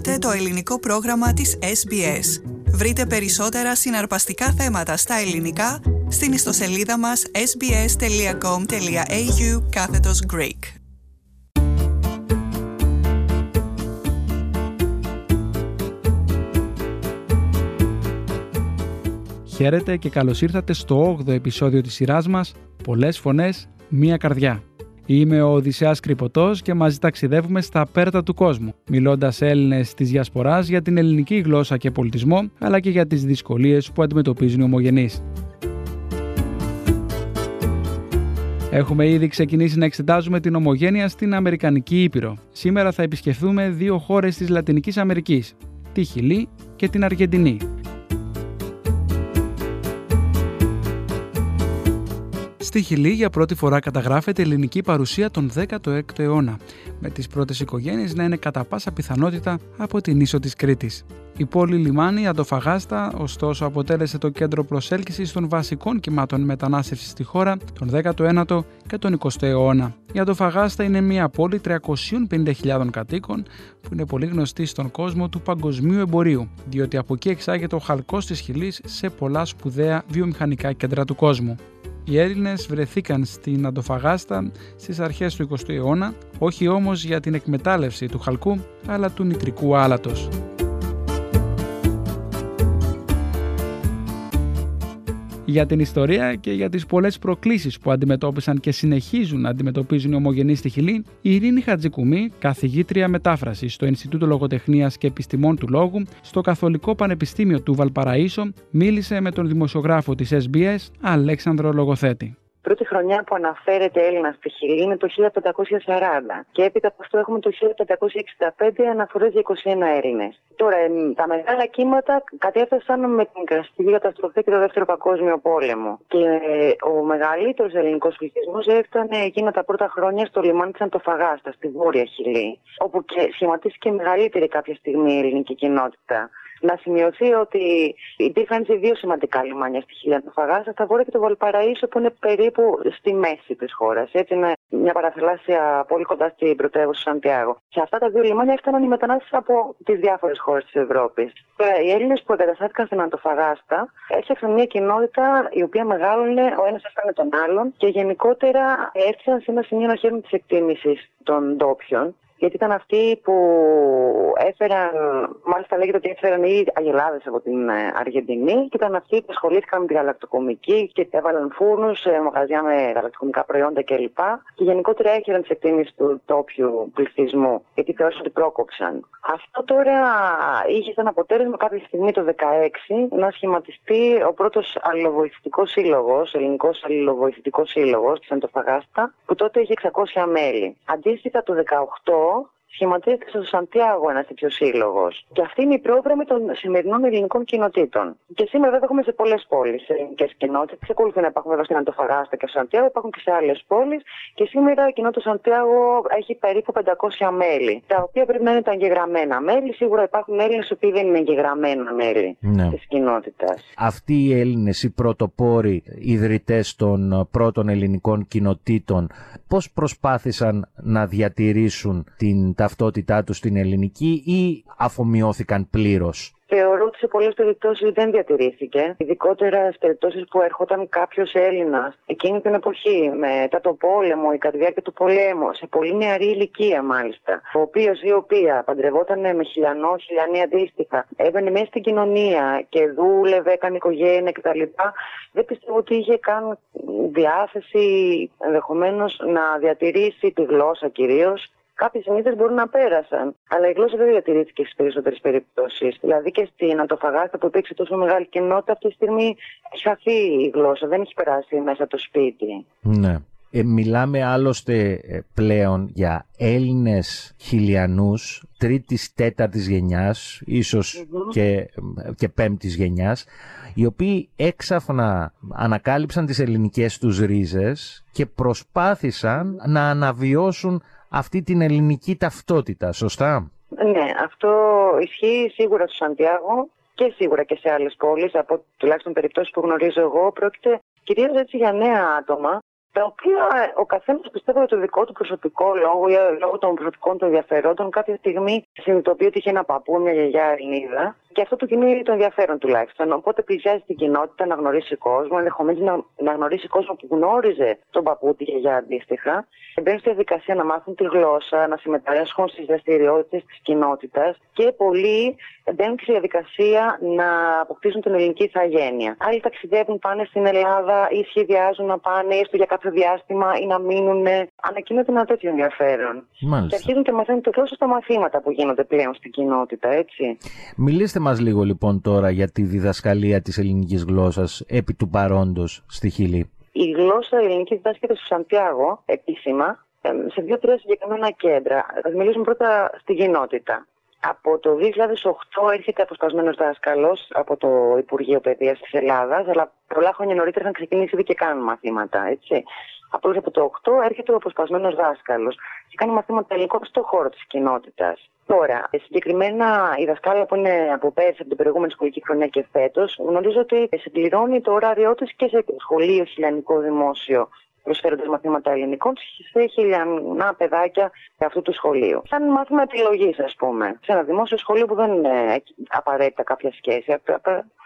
Ακούτε το ελληνικό πρόγραμμα της SBS. Βρείτε περισσότερα συναρπαστικά θέματα στα ελληνικά στην ιστοσελίδα μας sbs.com.au κάθετος Greek. Χαίρετε και καλώς ήρθατε στο 8ο επεισόδιο της σειράς μας «Πολλές φωνές, μία καρδιά». Είμαι ο Οδυσσέας Κρυποτός και μαζί ταξιδεύουμε στα πέρτα του κόσμου, μιλώντας σε Έλληνες της Διασποράς για την ελληνική γλώσσα και πολιτισμό, αλλά και για τις δυσκολίες που αντιμετωπίζουν οι ομογενείς. Έχουμε ήδη ξεκινήσει να εξετάζουμε την ομογένεια στην Αμερικανική Ήπειρο. Σήμερα θα επισκεφθούμε δύο χώρες της Λατινικής Αμερικής, τη Χιλή και την Αργεντινή. Στη Χιλή για πρώτη φορά καταγράφεται ελληνική παρουσία τον 16ο αιώνα, με τις πρώτες οικογένειες να είναι κατά πάσα πιθανότητα από την ίσο της Κρήτης. Η πόλη λιμάνι Αντοφαγάστα, ωστόσο, αποτέλεσε το κέντρο προσέλκυσης των βασικών κυμάτων μετανάστευσης στη χώρα τον 19ο και τον 20ο αιώνα. Η Αντοφαγάστα είναι μια πόλη 350.000 κατοίκων που είναι πολύ γνωστή στον κόσμο του παγκοσμίου εμπορίου, διότι από εκεί εξάγεται ο χαλκός της Χιλής σε πολλά σπουδαία βιομηχανικά κέντρα του κόσμου. Οι Έλληνες βρεθήκαν στην Αντοφαγάστα στις αρχές του 20ου αιώνα, όχι όμως για την εκμετάλλευση του χαλκού, αλλά του νητρικού άλατος. Για την ιστορία και για τις πολλές προκλήσεις που αντιμετώπισαν και συνεχίζουν να αντιμετωπίζουν οι ομογενείς στη Χιλή, η Ειρήνη Χατζικουμή, καθηγήτρια μετάφρασης στο Ινστιτούτο Λογοτεχνίας και Επιστημών του Λόγου, στο Καθολικό Πανεπιστήμιο του Βαλπαραΐσο, μίλησε με τον δημοσιογράφο της SBS, Αλέξανδρο Λογοθέτη πρώτη χρονιά που αναφέρεται Έλληνας στη Χιλή είναι το 1540 και έπειτα από αυτό έχουμε το 1565 αναφορές για 21 Έλληνες. Τώρα, τα μεγάλα κύματα κατέφτασαν με την κραστική καταστροφή και το Δεύτερο Παγκόσμιο Πόλεμο. Και ε, ο μεγαλύτερος ελληνικός πληθυσμός έφτανε εκείνα τα πρώτα χρόνια στο λιμάνι της Αντοφαγάστας, στη Βόρεια Χιλή, όπου και σχηματίστηκε μεγαλύτερη κάποια στιγμή η ελληνική κοινότητα. Να σημειωθεί ότι υπήρχαν σε δύο σημαντικά λιμάνια στη Χιλιά του Φαγάσα, τα Βόρεια και το Βολπαραίσο, που είναι περίπου στη μέση της χώρας. Έτσι είναι μια παραθαλάσσια πολύ κοντά στην πρωτεύουσα Σαντιάγο. Σε αυτά τα δύο λιμάνια έφταναν οι μετανάστες από τις διάφορες χώρες της Ευρώπης. Οι Έλληνες που εγκαταστάθηκαν στην Αντοφαγάστα έφτιαξαν μια κοινότητα η οποία μεγάλωνε, ο ένας έφτανε τον άλλον και γενικότερα έφτιαξαν σε ένα σημείο να χαίρουν της εκτίμησης των ντόπιων γιατί ήταν αυτοί που έφεραν, μάλιστα λέγεται ότι έφεραν οι αγελάδες από την ε, Αργεντινή και ήταν αυτοί που ασχολήθηκαν με τη γαλακτοκομική και έβαλαν φούρνους σε μαγαζιά με γαλακτοκομικά προϊόντα κλπ. Και γενικότερα έχεραν τις εκτίμηση του τόπιου πληθυσμού, γιατί θεώρησαν ότι πρόκοψαν. Αυτό τώρα είχε σαν αποτέλεσμα κάποια στιγμή το 2016 να σχηματιστεί ο πρώτος αλληλοβοηθητικός σύλλογος, ελληνικός αλληλοβοηθητικός σύλλογος της Αντοφαγάστα, που τότε είχε 600 μέλη. Αντίστοιχα το 2018 σχηματίζεται στο Σαντιάγο ένα τέτοιο σύλλογος. Και αυτή είναι η πρόγραμμη των σημερινών ελληνικών κοινοτήτων. Και σήμερα βέβαια έχουμε σε πολλές πόλεις ελληνικές κοινότητες. Ξεκολουθούν να υπάρχουν βέβαια στην Αντοφαγάστα και στο Σαντιάγο, υπάρχουν και σε άλλες πόλεις. Και σήμερα η κοινότητα Σαντιάγο έχει περίπου 500 μέλη, τα οποία πρέπει να είναι τα εγγεγραμμένα μέλη. Σίγουρα υπάρχουν Έλληνες οι οποίοι δεν είναι εγγεγραμμένα μέλη ναι. της κοινότητας. Αυτοί οι Έλληνες, οι πρωτοπόροι ιδρυτές των πρώτων ελληνικών κοινοτήτων, πώς προσπάθησαν να διατηρήσουν την ταυτότητά τους στην ελληνική ή αφομοιώθηκαν πλήρως; Θεωρώ ότι σε πολλές περιπτώσεις δεν διατηρήθηκε. Ειδικότερα σε περιπτώσεις που έρχονταν κάποιος Έλληνας εκείνη την εποχή, μετά το πόλεμο ή κατά τη διάρκεια του πολέμου, σε πολύ νεαρή ηλικία μάλιστα, ο οποίος ή η οποία παντρευόταν με χιλιανό, χιλιανή αντίστοιχα, έμπαινε μέσα στην κοινωνία και δούλευε, έκανε οικογένεια κτλ. Δεν πιστεύω ότι είχε καν διάθεση ενδεχομένως να διατηρήσει τη γλώσσα κυρίως Κάποιες συνήθειες μπορούν να πέρασαν. Αλλά η γλώσσα δεν διατηρήθηκε στις περισσότερες περιπτώσεις. Δηλαδή και στην Αντοφαγάστα που υπήρξε τόσο μεγάλη κοινότητα, αυτή τη στιγμή έχει χαθεί η γλώσσα, δεν έχει περάσει μέσα το σπίτι. Ναι. Ε, μιλάμε άλλωστε ε, πλέον για Έλληνες χιλιανούς τρίτης, τέταρτης γενιάς, και, και πέμπτης γενιάς, οι οποίοι έξαφνα ανακάλυψαν τις ελληνικές τους ρίζες και προσπάθησαν να αναβιώσουν αυτή την ελληνική ταυτότητα, σωστά; Ναι, αυτό ισχύει σίγουρα στο Σαντιάγο και σίγουρα και σε άλλες πόλεις, από τουλάχιστον περιπτώσεις που γνωρίζω εγώ, πρόκειται κυρίως έτσι για νέα άτομα, τα οποία ε, ο καθένας πιστεύω για το δικό του προσωπικό λόγο ή λόγω των προσωπικών του ενδιαφερόντων κάποια στιγμή συνειδητοποιεί ότι είχε ένα παππού, μια γιαγιά Ελληνίδα και αυτό του κινεί το ενδιαφέρον τουλάχιστον. Οπότε πλησιάζει την κοινότητα να γνωρίσει κόσμο, ενδεχομένως να, να γνωρίσει κόσμο που γνώριζε τον παππού, τη γιαγιά αντίστοιχα. Μπαίνουν στη διαδικασία να μάθουν τη γλώσσα, να συμμετάσχουν στις δραστηριότητες της κοινότητας και πολλοί μπαίνουν στη διαδικασία να αποκτήσουν την ελληνική ηθαγένεια. Άλλοι ταξιδεύουν, πάνε στην Ελλάδα ή σχεδιάζουν να πάνε έστω για κάποιο διάστημα ή να μείνουν. Ανακοίνεται ένα τέτοιο ενδιαφέρον. Μάλιστα. Και αρχίζουν και μαθαίνουν το γλώσσα στα μαθήματα που γίνονται πλέον στην κοινότητα, έτσι. Μιλήστε μας λίγο λοιπόν τώρα για τη διδασκαλία της ελληνικής γλώσσας επί του παρόντος στη Χιλή. Η γλώσσα ελληνικής διδάσκεται στο Σαντιάγο επίσημα σε δύο-τρία συγκεκριμένα κέντρα. Θα μιλήσουμε πρώτα στη κοινότητα. Από το 2008 έρχεται αποσπασμένος δάσκαλος από το Υπουργείο Παιδείας της Ελλάδας, αλλά πολλά χρόνια νωρίτερα είχαν ξεκινήσει ήδη και κάνουν μαθήματα. Έτσι. Απλώς από το 8 έρχεται ο αποσπασμένος δάσκαλος και κάνει μαθήματα ελληνικών στον χώρο της κοινότητας. Τώρα, συγκεκριμένα η δασκάλα που είναι από πέρσι από την προηγούμενη σχολική χρονιά και φέτος, γνωρίζω ότι συμπληρώνει το ωράριό της και σε σχολείο χιλιανικό δημόσιο προσφέροντας μαθήματα ελληνικών σε χιλιανά παιδάκια αυτού του σχολείου. Σαν μάθημα επιλογής, ας πούμε, σε ένα δημόσιο σχολείο που δεν είναι απαραίτητα κάποια σχέση,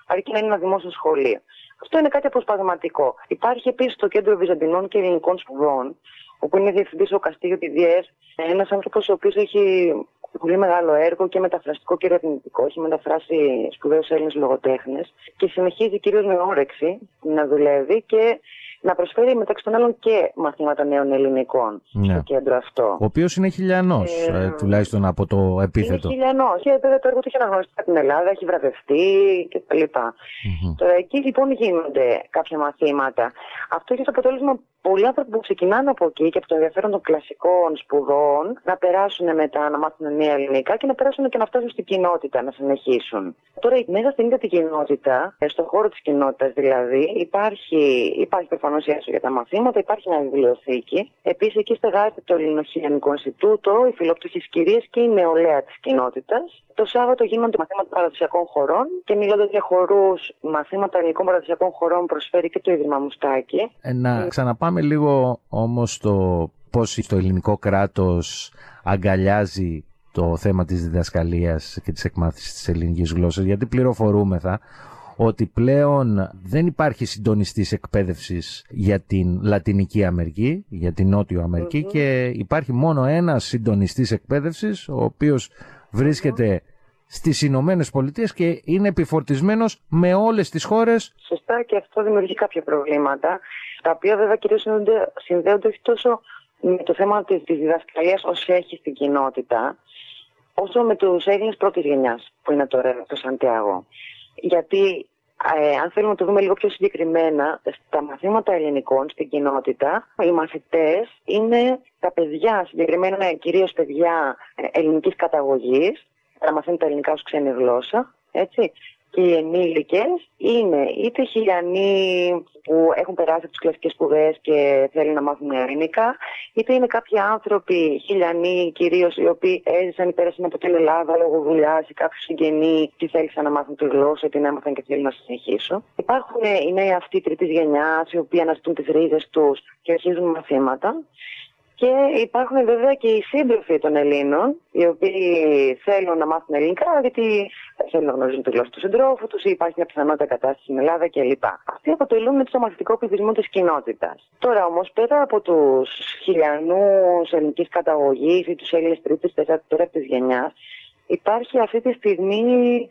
αρκεί να είναι ένα δημόσιο σχολείο. Αυτό είναι κάτι αποσπασματικό. Υπάρχει επίσης το Κέντρο Βυζαντινών και Ελληνικών Σπουδών, όπου είναι διευθυντής ο Καστίγιο Τιδιές, ένας άνθρωπος ο οποίος έχει πολύ μεγάλο έργο και μεταφραστικό και ερευνητικό. Έχει μεταφράσει σπουδαίους Έλληνες λογοτέχνες και συνεχίζει κυρίως με όρεξη να δουλεύει και να προσφέρει μεταξύ των άλλων και μαθήματα νέων ελληνικών ναι. στο κέντρο αυτό. Ο οποίος είναι χιλιανός, ε, ε, τουλάχιστον από το επίθετο. Είναι χιλιανός. Και βέβαια το έργο του έχει αναγνωριστεί από την Ελλάδα, έχει βραβευτεί κτλ. Mm-hmm. Τώρα εκεί λοιπόν γίνονται κάποια μαθήματα. Αυτό έχει το αποτέλεσμα πολλοί άνθρωποι που ξεκινάνε από εκεί και από το ενδιαφέρον των κλασικών σπουδών να περάσουν μετά να μάθουν νέα ελληνικά και να περάσουν και να φτάσουν στην κοινότητα να συνεχίσουν. Τώρα, μέσα στην ίδια την κοινότητα, ε, στον χώρο της κοινότητας δηλαδή, υπάρχει, υπάρχει προφανώς για τα μαθήματα, υπάρχει μια βιβλιοθήκη. Επίσης, εκεί στεγάζεται το Ελληνοχιλιανικό Ινστιτούτο, οι φιλόπτωχε κυρίες και η νεολαία της κοινότητας. Το Σάββατο γίνονται μαθήματα παραδοσιακών χωρών και μιλώντας για χορούς, μαθήματα ελληνικών παραδοσιακών χωρών προσφέρει και το Ίδρυμα Μουστάκη. Ε, να ξαναπάμε λίγο όμως στο πώς το ελληνικό κράτος αγκαλιάζει το θέμα της διδασκαλίας και της εκμάθησης της ελληνικής γλώσσας, γιατί πληροφορούμεθα ότι πλέον δεν υπάρχει συντονιστής εκπαίδευσης για την Λατινική Αμερική, για την Νότιο και υπάρχει μόνο ένας συντονιστής εκπαίδευσης, ο οποίος βρίσκεται στις Ηνωμένες Πολιτείες και είναι επιφορτισμένος με όλες τις χώρες. Σωστά και αυτό δημιουργεί κάποια προβλήματα, τα οποία βέβαια κυρίως συνδέονται, συνδέονται όχι τόσο με το θέμα της, της διδασκαλίας όσο έχει στην κοινότητα, όσο με τους Έλληνες πρώτης γενιάς που είναι τώρα το Σαντιάγο. Γιατί ε, αν θέλουμε να το δούμε λίγο πιο συγκεκριμένα, στα μαθήματα ελληνικών στην κοινότητα, οι μαθητές είναι τα παιδιά, συγκεκριμένα κυρίως παιδιά ε, ελληνικής καταγωγής, να μαθαίνουν τα ελληνικά ως ξένη γλώσσα, έτσι. Και οι ενήλικες είναι είτε χιλιανοί που έχουν περάσει από τις κλασικές σπουδές και θέλουν να μάθουν ελληνικά, είτε είναι κάποιοι άνθρωποι, χιλιανοί κυρίως, οι οποίοι έζησαν ή πέρασαν από την Ελλάδα λόγω δουλειάς ή κάποιου συγγενεί και θέλησαν να μάθουν τη γλώσσα, την έμαθαν και θέλουν να συνεχίσουν. Υπάρχουν οι νέοι αυτοί τρίτης γενιάς, οι οποίοι αναζητούν τις ρίζες τους και αρχίζουν μαθήματα. Και υπάρχουν βέβαια και οι σύντροφοι των Ελλήνων, οι οποίοι θέλουν να μάθουν ελληνικά, γιατί θέλουν να γνωρίζουν τη γλώσσα του συντρόφου τους, ή υπάρχει μια πιθανότητα κατάστασης στην Ελλάδα κλπ. Αυτοί αποτελούν το μαθητικό πληθυσμό της κοινότητας. Τώρα όμως, πέρα από τους χιλιανούς ελληνικής καταγωγής ή τους Έλληνες τρίτης, τέταρτη γενιάς, υπάρχει αυτή τη στιγμή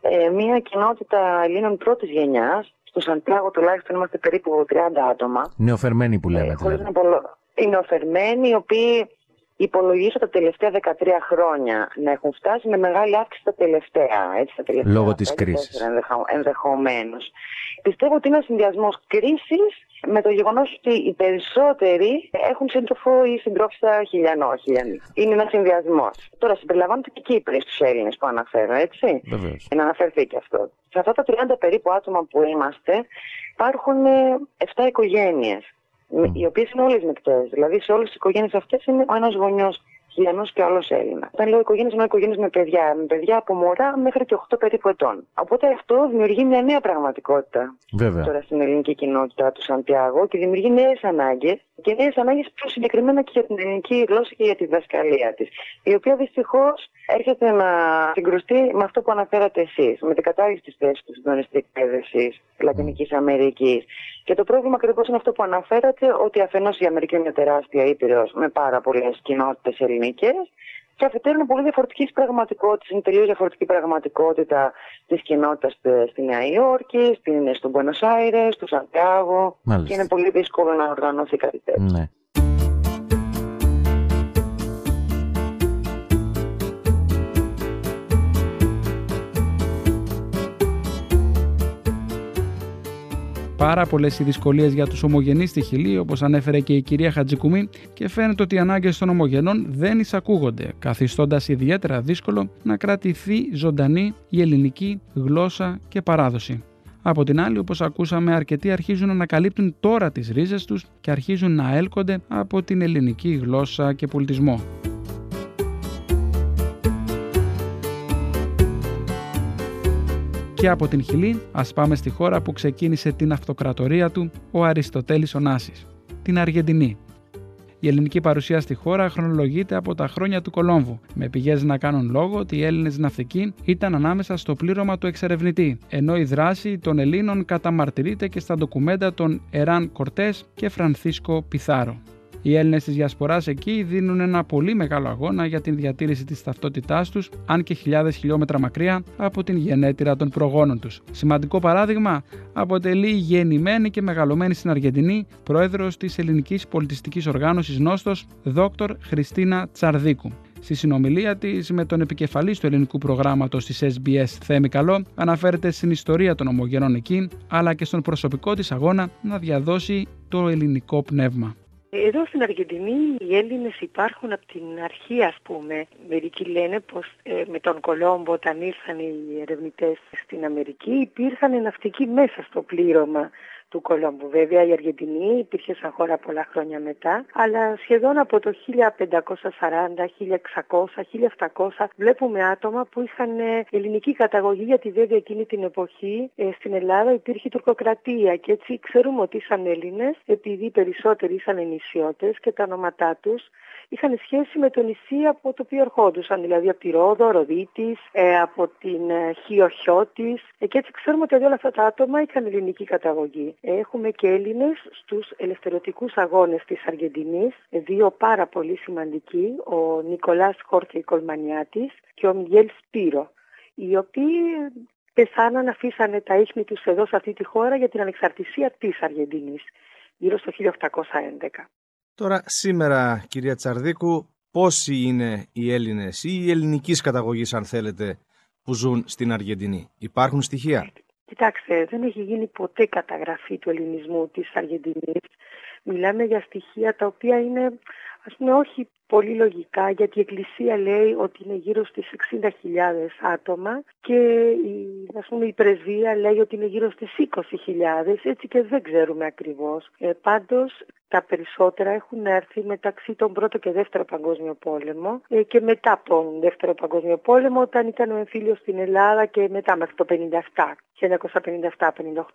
ε, μια κοινότητα Ελλήνων πρώτης γενιάς. Στο Σαντιάγο τουλάχιστον είμαστε περίπου 30 άτομα. Νεοφερμένοι που λέμε. Ε, δηλαδή είναι οφερμένοι, οι οποίοι υπολογίζω τα τελευταία 13 χρόνια να έχουν φτάσει με μεγάλη αύξηση τα τελευταία. Έτσι, τα τελευταία Λόγω της κρίσης. Ενδεχομένως. Πιστεύω ότι είναι ένας συνδυασμός κρίσης με το γεγονός ότι οι περισσότεροι έχουν σύντροφο ή συντρόφισσα χιλιανό, χιλιανή. Είναι ένας συνδυασμός. Τώρα συμπεριλαμβάνονται και Κύπροι στους Έλληνες που αναφέρω, έτσι. Βεβαίως. Να αναφερθεί και αυτό. Σε αυτά τα 30 περίπου άτομα που είμαστε, υπάρχουν 7 οικογένειες οι οποίες είναι όλες μεικτές. Δηλαδή σε όλες τις οικογένειες αυτές είναι ο ένας γονιός Χιλιανό και άλλος Έλληνας. Όταν λέω οικογένειες, εννοώ οικογένειες με παιδιά, με παιδιά από μωρά μέχρι και 8 περίπου ετών. Οπότε αυτό δημιουργεί μια νέα πραγματικότητα Βέβαια. τώρα στην ελληνική κοινότητα του Σαντιάγο και δημιουργεί νέες ανάγκες και νέες ανάγκες πιο συγκεκριμένα και για την ελληνική γλώσσα και για τη διδασκαλία της. Η οποία δυστυχώς έρχεται να συγκρουστεί με αυτό που αναφέρατε εσείς, με την κατάργηση της θέσης του συντονιστή εκπαίδευση Λατινικής Αμερικής. Και το πρόβλημα ακριβώς είναι αυτό που αναφέρατε, ότι αφενός η Αμερική είναι μια τεράστια ήπειρος με πάρα πολλές κοινότητες ελληνικές και αφετέρου είναι πολύ διαφορετική πραγματικότητας. Είναι τελείως διαφορετική πραγματικότητα της κοινότητας στη Νέα Υόρκη, στην, στον Μπουένο Άιρε, στο Σαντιάγο. Και είναι πολύ δύσκολο να οργανωθεί κάτι τέτοιο. Ναι. Πάρα πολλές οι δυσκολίες για τους ομογενείς στη Χιλή, όπως ανέφερε και η κυρία Χατζικουμή, και φαίνεται ότι οι ανάγκες των ομογενών δεν εισακούγονται, καθιστώντας ιδιαίτερα δύσκολο να κρατηθεί ζωντανή η ελληνική γλώσσα και παράδοση. Από την άλλη, όπως ακούσαμε, αρκετοί αρχίζουν να ανακαλύπτουν τώρα τις ρίζες τους και αρχίζουν να έλκονται από την ελληνική γλώσσα και πολιτισμό. Και από την Χιλή ας πάμε στη χώρα που ξεκίνησε την αυτοκρατορία του ο Αριστοτέλης Ωνάσης, την Αργεντινή. Η ελληνική παρουσία στη χώρα χρονολογείται από τα χρόνια του Κολόμβου, με πηγές να κάνουν λόγο ότι οι Έλληνες ναυτικοί ήταν ανάμεσα στο πλήρωμα του εξερευνητή, ενώ η δράση των Ελλήνων καταμαρτυρείται και στα ντοκουμέντα των Εράν Κορτές και Φρανθίσκο Πιθάρο. Οι Έλληνες της Διασποράς εκεί δίνουν ένα πολύ μεγάλο αγώνα για την διατήρηση της ταυτότητάς τους, αν και χιλιάδες χιλιόμετρα μακριά από την γενέτειρα των προγόνων τους. Σημαντικό παράδειγμα αποτελεί η γεννημένη και μεγαλωμένη στην Αργεντινή πρόεδρος της Ελληνικής Πολιτιστικής Οργάνωσης Νόστος, Δόκτωρ Χριστίνα Τσαρδίκου. Στη συνομιλία της με τον επικεφαλής του ελληνικού προγράμματος της SBS Θέμη Καλό, αναφέρεται στην ιστορία των ομογενών εκεί, αλλά και στον προσωπικό της αγώνα να διαδώσει το ελληνικό πνεύμα. Εδώ στην Αργεντινή οι Έλληνες υπάρχουν από την αρχή ας πούμε. Μερικοί λένε πως ε, με τον Κολόμπο όταν ήρθαν οι ερευνητές στην Αμερική υπήρχαν ναυτικοί μέσα στο πλήρωμα του Κολόμπου. Βέβαια η Αργεντινή υπήρχε σαν χώρα πολλά χρόνια μετά, αλλά σχεδόν από το 1540, 1600, 1700 βλέπουμε άτομα που είχαν ε, ελληνική καταγωγή, γιατί βέβαια εκείνη την εποχή ε, στην Ελλάδα υπήρχε τουρκοκρατία και έτσι ξέρουμε ότι ήσαν Έλληνες, επειδή περισσότεροι ήσαν νησιώτες και τα ονόματά τους είχαν σχέση με το νησί από το οποίο ερχόντουσαν, δηλαδή από τη Ρόδο, Ροδίτης, ε, από την ε, Χιοχιώτης ε, και έτσι ξέρουμε ότι όλα αυτά τα άτομα είχαν ελληνική καταγωγή. Έχουμε και Έλληνες στους ελευθερωτικούς αγώνες της Αργεντινής, δύο πάρα πολύ σημαντικοί, ο Νικολάς Χόρκε Κολμανιάτης και ο Μιγέλ Σπύρο, οι οποίοι πεθάναν, αφήσανε τα ίχνη τους εδώ σε αυτή τη χώρα για την ανεξαρτησία της Αργεντινής, γύρω στο 1811. Τώρα σήμερα κυρία Τσαρδίκου πόσοι είναι οι Έλληνες ή οι ελληνικής καταγωγής αν θέλετε που ζουν στην Αργεντινή; Υπάρχουν στοιχεία; Κοιτάξτε, δεν έχει γίνει ποτέ καταγραφή του ελληνισμού της Αργεντινής. Μιλάμε για στοιχεία τα οποία είναι, ας πούμε, όχι πολύ λογικά, γιατί η Εκκλησία λέει ότι είναι γύρω στις 60.000 άτομα και η, ας πούμε, η Πρεσβεία λέει ότι είναι γύρω στις 20.000, έτσι και δεν ξέρουμε ακριβώς. Ε, πάντως, τα περισσότερα έχουν έρθει μεταξύ τον Πρώτο και Δεύτερο Παγκόσμιο Πόλεμο ε, και μετά από τον Δεύτερο Παγκόσμιο Πόλεμο όταν ήταν ο εμφύλιος στην Ελλάδα και μετά μέχρι το 1957,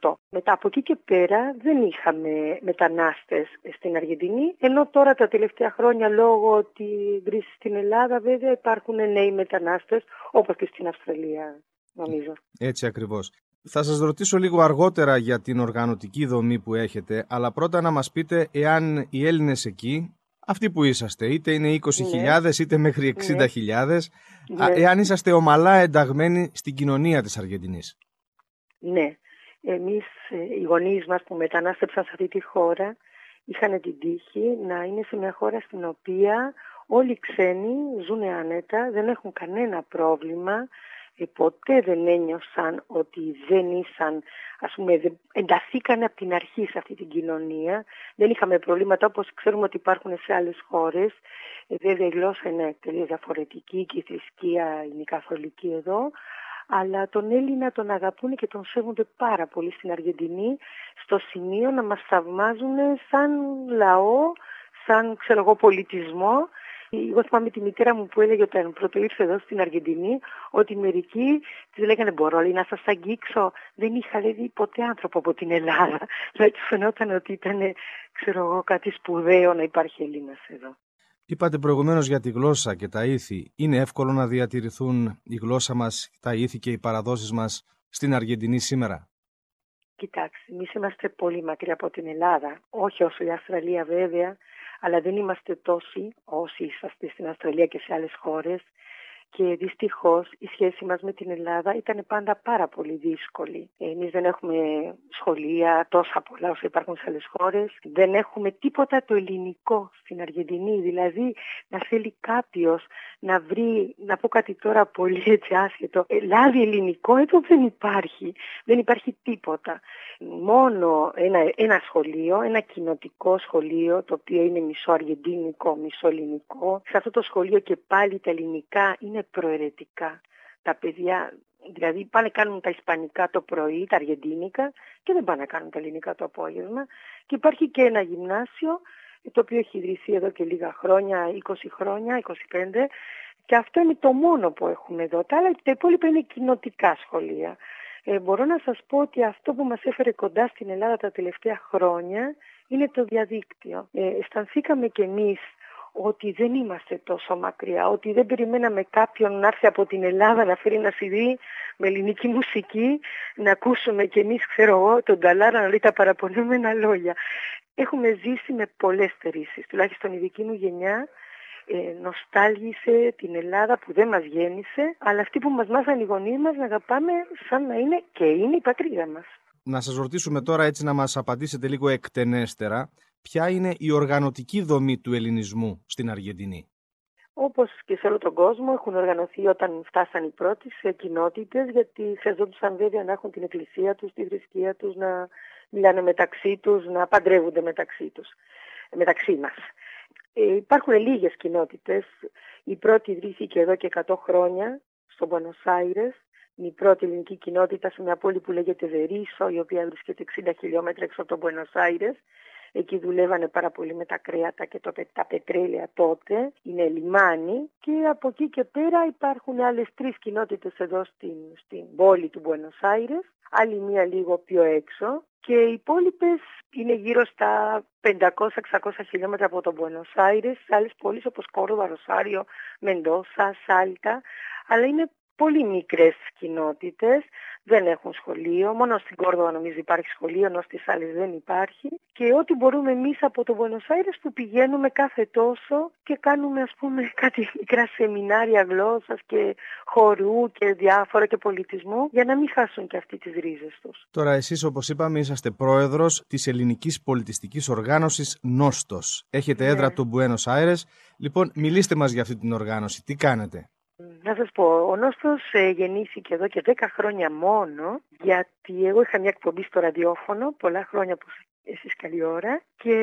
1957-58. Μετά από εκεί και πέρα δεν είχαμε μετανάστες στην Αργεντινή, ενώ τώρα τα τελευταία χρόνια λόγω τη κρίσης στην Ελλάδα βέβαια υπάρχουν νέοι μετανάστες όπως και στην Αυστραλία νομίζω. Έτσι ακριβώς. Θα σας ρωτήσω λίγο αργότερα για την οργανωτική δομή που έχετε, αλλά πρώτα να μας πείτε εάν οι Έλληνες εκεί, αυτοί που είσαστε, είτε είναι 20.000 ναι. είτε μέχρι 60.000, ναι. ναι. εάν είσαστε ομαλά ενταγμένοι στην κοινωνία της Αργεντινής. Ναι. Εμείς ε, οι γονείς μας που μετανάστεψαν σε αυτή τη χώρα είχαν την τύχη να είναι σε μια χώρα στην οποία όλοι οι ξένοι ζουν άνετα, δεν έχουν κανένα πρόβλημα, ε, ποτέ δεν ένιωσαν ότι δεν ήσαν, ας πούμε, ενταθήκαν από την αρχή σε αυτή την κοινωνία. Δεν είχαμε προβλήματα όπως ξέρουμε ότι υπάρχουν σε άλλες χώρες. Ε, βέβαια η γλώσσα είναι τελείως διαφορετική και η θρησκεία είναι καθολική εδώ. Αλλά τον Έλληνα τον αγαπούν και τον σέβονται πάρα πολύ στην Αργεντινή στο σημείο να μας θαυμάζουν σαν λαό, σαν ξέρω εγώ πολιτισμό Εγώ θυμάμαι τη μητέρα μου που έλεγε όταν πρώτο ήρθε εδώ στην Αργεντινή ότι μερικοί της λέγανε μπορώ λέει, να σας αγγίξω. Δεν είχα δει ποτέ άνθρωπο από την Ελλάδα. Δηλαδή φαινόταν ότι ήταν ξέρω εγώ, κάτι σπουδαίο να υπάρχει Έλληνας εδώ. Είπατε προηγουμένως για τη γλώσσα και τα ήθη. Είναι εύκολο να διατηρηθούν η γλώσσα μας, τα ήθη και οι παραδόσεις μας στην Αργεντινή σήμερα; Κοιτάξτε, εμείς είμαστε πολύ μακριά από την Ελλάδα. Όχι όσο η Αυστραλία βέβαια, αλλά δεν είμαστε τόσοι όσοι είσαστε στην Αυστραλία και σε άλλες χώρες και δυστυχώς η σχέση μας με την Ελλάδα ήταν πάντα πάρα πολύ δύσκολη. Εμείς δεν έχουμε σχολεία τόσα πολλά όσο υπάρχουν σε άλλες χώρες. Δεν έχουμε τίποτα το ελληνικό στην Αργεντινή. Δηλαδή να θέλει κάποιος να βρει, να πω κάτι τώρα πολύ έτσι άσχετο, λάδι ελληνικό εδώ δεν υπάρχει. Δεν υπάρχει τίποτα. Μόνο ένα, ένα σχολείο, ένα κοινοτικό σχολείο, το οποίο είναι μισό αργεντίνικο, μισό ελληνικό. Σε αυτό το σχολείο και πάλι τα ελληνικά είναι προαιρετικά. Τα παιδιά δηλαδή πάνε κάνουν τα ισπανικά το πρωί, τα αργεντίνικα και δεν πάνε να κάνουν τα ελληνικά το απόγευμα. Και υπάρχει και ένα γυμνάσιο το οποίο έχει ιδρυθεί εδώ και λίγα χρόνια, 20 χρόνια, 25 και αυτό είναι το μόνο που έχουμε εδώ. Τα άλλα τα υπόλοιπα είναι κοινοτικά σχολεία. Ε, μπορώ να σας πω ότι αυτό που μας έφερε κοντά στην Ελλάδα τα τελευταία χρόνια είναι το διαδίκτυο. Ε, αισθανθήκαμε κι εμείς ότι δεν είμαστε τόσο μακριά, ότι δεν περιμέναμε κάποιον να έρθει από την Ελλάδα να φέρει ένα CD με ελληνική μουσική, να ακούσουμε κι εμείς, ξέρω εγώ, τον Ταλάρα να λέει τα παραπονούμενα λόγια. Έχουμε ζήσει με πολλές θερήσεις, τουλάχιστον η δική μου γενιά, ε, νοστάλγησε την Ελλάδα που δεν μας γέννησε, αλλά αυτή που μας μάθανε οι γονείς μας να αγαπάμε σαν να είναι και είναι η πατρίδα μας. Να σας ρωτήσουμε τώρα έτσι να μας απαντήσετε λίγο εκτενέστερα ποια είναι η οργανωτική δομή του ελληνισμού στην Αργεντινή; Όπως και σε όλο τον κόσμο έχουν οργανωθεί όταν φτάσαν οι πρώτοι σε κοινότητες γιατί χρειαζόντουσαν βέβαια να έχουν την εκκλησία τους, τη θρησκεία τους, να μιλάνε μεταξύ τους, να παντρεύονται μεταξύ τους, μεταξύ μας. Ε, υπάρχουν λίγες κοινότητες. Η πρώτη ιδρύθηκε εδώ και 100 χρόνια στο Buenos Aires. η πρώτη ελληνική κοινότητα σε μια πόλη που λέγεται Βερίσο, η οποία βρίσκεται 60 χιλιόμετρα έξω από το Buenos Aires Εκεί δουλεύανε πάρα πολύ με τα κρέατα και το, τα πετρέλαια τότε. Είναι λιμάνι και από εκεί και πέρα υπάρχουν άλλες τρεις κοινότητες εδώ στην, στην πόλη του Buenos Aires. Άλλη μία λίγο πιο έξω και οι υπόλοιπες είναι γύρω στα 500-600 χιλιόμετρα από το Buenos Aires, σε άλλες πόλεις όπως Κόρδοβα, Ροσάριο, Μεντόσα, Σάλτα, αλλά είναι πολύ μικρές κοινότητες, δεν έχουν σχολείο, μόνο στην Κόρδοβα νομίζω υπάρχει σχολείο, ενώ στις άλλες δεν υπάρχει και ό,τι μπορούμε εμείς από το Buenos Aires που πηγαίνουμε κάθε τόσο και κάνουμε ας πούμε κάτι μικρά σεμινάρια γλώσσας και χορού και διάφορα και πολιτισμού για να μην χάσουν και αυτοί τις ρίζες τους. Τώρα εσείς όπως είπαμε είσαστε πρόεδρος της ελληνικής πολιτιστικής οργάνωσης Νόστος. Έχετε έδρα ναι. του Buenos Aires. Λοιπόν, μιλήστε μας για αυτή την οργάνωση. Τι κάνετε; Να σας πω, ο Νόστος ε, γεννήθηκε εδώ και 10 χρόνια μόνο, γιατί εγώ είχα μια εκπομπή στο ραδιόφωνο, πολλά χρόνια που εσείς καλή ώρα, και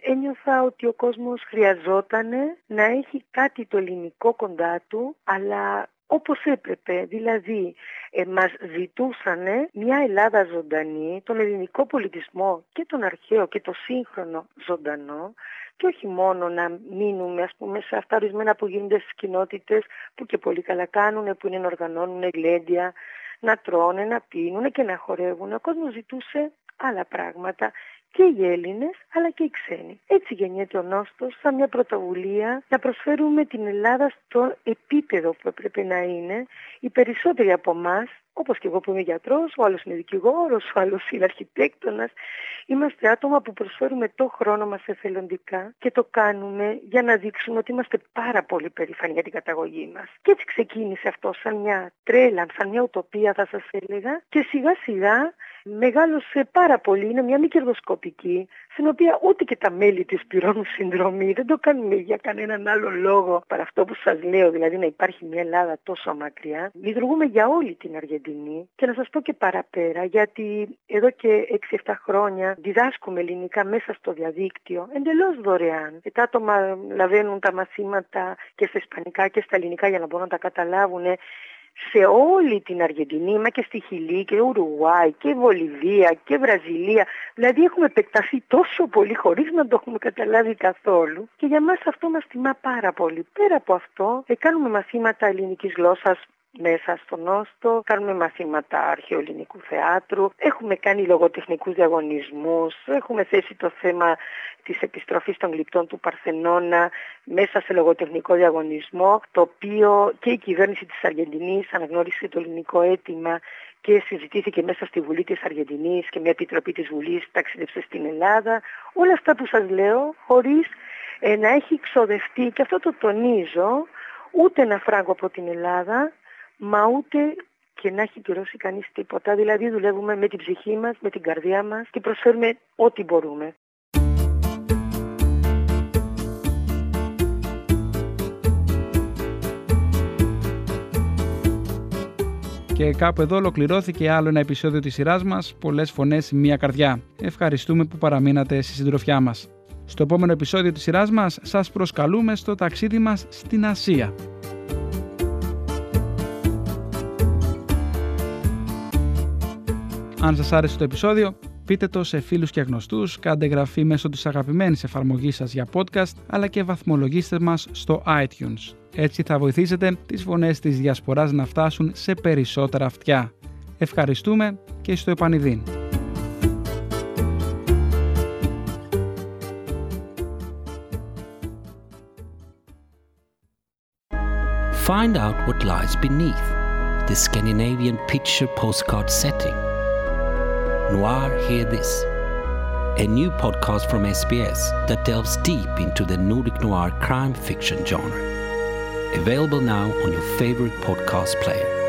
ένιωθα ότι ο κόσμος χρειαζόταν να έχει κάτι το ελληνικό κοντά του, αλλά όπως έπρεπε. Δηλαδή, ε, μας ζητούσαν μια Ελλάδα ζωντανή, τον ελληνικό πολιτισμό και τον αρχαίο και το σύγχρονο ζωντανό, και όχι μόνο να μείνουμε ας πούμε σε αυτά ορισμένα που γίνονται στις κοινότητες που και πολύ καλά κάνουν, που είναι να οργανώνουν γλέντια, να τρώνε, να πίνουν και να χορεύουν. Ο κόσμος ζητούσε άλλα πράγματα και οι Έλληνες αλλά και οι ξένοι. Έτσι γεννιέται ο Νόστος σαν μια πρωτοβουλία να προσφέρουμε την Ελλάδα στο επίπεδο που έπρεπε να είναι οι περισσότεροι από εμάς όπως και εγώ που είμαι γιατρός, ο άλλος είναι δικηγόρος, ο άλλος είναι αρχιτέκτονας. Είμαστε άτομα που προσφέρουμε το χρόνο μας εθελοντικά και το κάνουμε για να δείξουμε ότι είμαστε πάρα πολύ περήφανοι για την καταγωγή μας. Και έτσι ξεκίνησε αυτό σαν μια τρέλα, σαν μια ουτοπία θα σας έλεγα και σιγά σιγά μεγάλωσε πάρα πολύ, είναι μια μη κερδοσκοπική, στην οποία ούτε και τα μέλη της πληρώνουν συνδρομή, δεν το κάνουμε για κανέναν άλλο λόγο παρά αυτό που σας λέω, δηλαδή να υπάρχει μια Ελλάδα τόσο μακριά. Λειτουργούμε για όλη την Αργεντινή και να σας πω και παραπέρα, γιατί εδώ και 6-7 χρόνια διδάσκουμε ελληνικά μέσα στο διαδίκτυο, εντελώς δωρεάν. Και τα άτομα λαβαίνουν τα μαθήματα και στα ισπανικά και στα ελληνικά για να μπορούν να τα καταλάβουν σε όλη την Αργεντινή, μα και στη Χιλή και Ουρουγουάη και Βολιβία και Βραζιλία. Δηλαδή έχουμε επεκταθεί τόσο πολύ χωρίς να το έχουμε καταλάβει καθόλου και για μας αυτό μας τιμά πάρα πολύ. Πέρα από αυτό, ε, κάνουμε μαθήματα ελληνικής γλώσσας μέσα στο Νόστο, κάνουμε μαθήματα αρχαιοελληνικού θεάτρου, έχουμε κάνει λογοτεχνικούς διαγωνισμούς, έχουμε θέσει το θέμα της επιστροφής των γλυπτών του Παρθενώνα μέσα σε λογοτεχνικό διαγωνισμό, το οποίο και η κυβέρνηση της Αργεντινής αναγνώρισε το ελληνικό αίτημα και συζητήθηκε μέσα στη Βουλή της Αργεντινής και μια επιτροπή της Βουλής ταξίδευσε στην Ελλάδα. Όλα αυτά που σας λέω χωρίς ε, να έχει ξοδευτεί, και αυτό το τονίζω, ούτε ένα φράγκο από την Ελλάδα, μα ούτε και να έχει πληρώσει κανείς τίποτα. Δηλαδή δουλεύουμε με την ψυχή μας, με την καρδιά μας και προσφέρουμε ό,τι μπορούμε. Και κάπου εδώ ολοκληρώθηκε άλλο ένα επεισόδιο της σειράς μας «Πολλές φωνές, μία καρδιά». Ευχαριστούμε που παραμείνατε στη συντροφιά μας. Στο επόμενο επεισόδιο της σειράς μας σας προσκαλούμε στο ταξίδι μας στην Ασία. Αν σας άρεσε το επεισόδιο, πείτε το σε φίλους και γνωστούς, κάντε εγγραφή μέσω της αγαπημένης εφαρμογής σας για podcast, αλλά και βαθμολογήστε μας στο iTunes. Έτσι θα βοηθήσετε τις φωνές της διασποράς να φτάσουν σε περισσότερα αυτιά. Ευχαριστούμε και στο επανειδήν. Find out what lies beneath the Scandinavian picture postcard setting. Noir Hear This, a new podcast from SBS that delves deep into the Nordic noir crime fiction genre. Available now on your favorite podcast player.